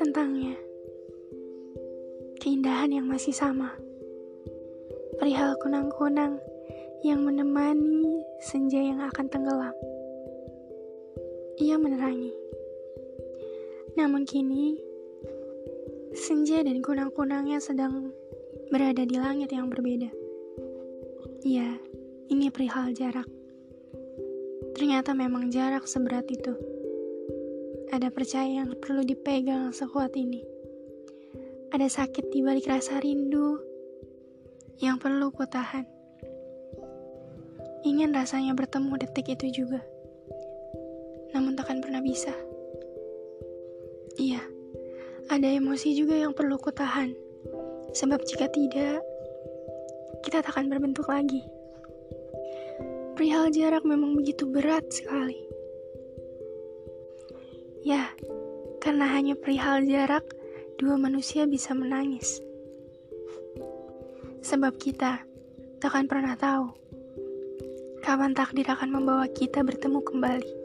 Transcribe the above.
Tentangnya, keindahan yang masih sama, perihal kunang-kunang yang menemani senja yang akan tenggelam. Ia menerangi, namun kini senja dan kunang-kunangnya sedang berada di langit yang berbeda. Iya, ini perihal jarak. Ternyata memang jarak seberat itu. Ada percaya yang perlu dipegang sekuat ini. Ada sakit di balik rasa rindu yang perlu ku tahan. Ingin rasanya bertemu detik itu juga. Namun takkan pernah bisa. Iya, ada emosi juga yang perlu ku tahan. Sebab jika tidak, kita takkan berbentuk lagi. Perihal jarak memang begitu berat sekali. Ya, karena hanya perihal jarak, dua manusia bisa menangis. Sebab kita takkan pernah tahu kapan takdir akan membawa kita bertemu kembali.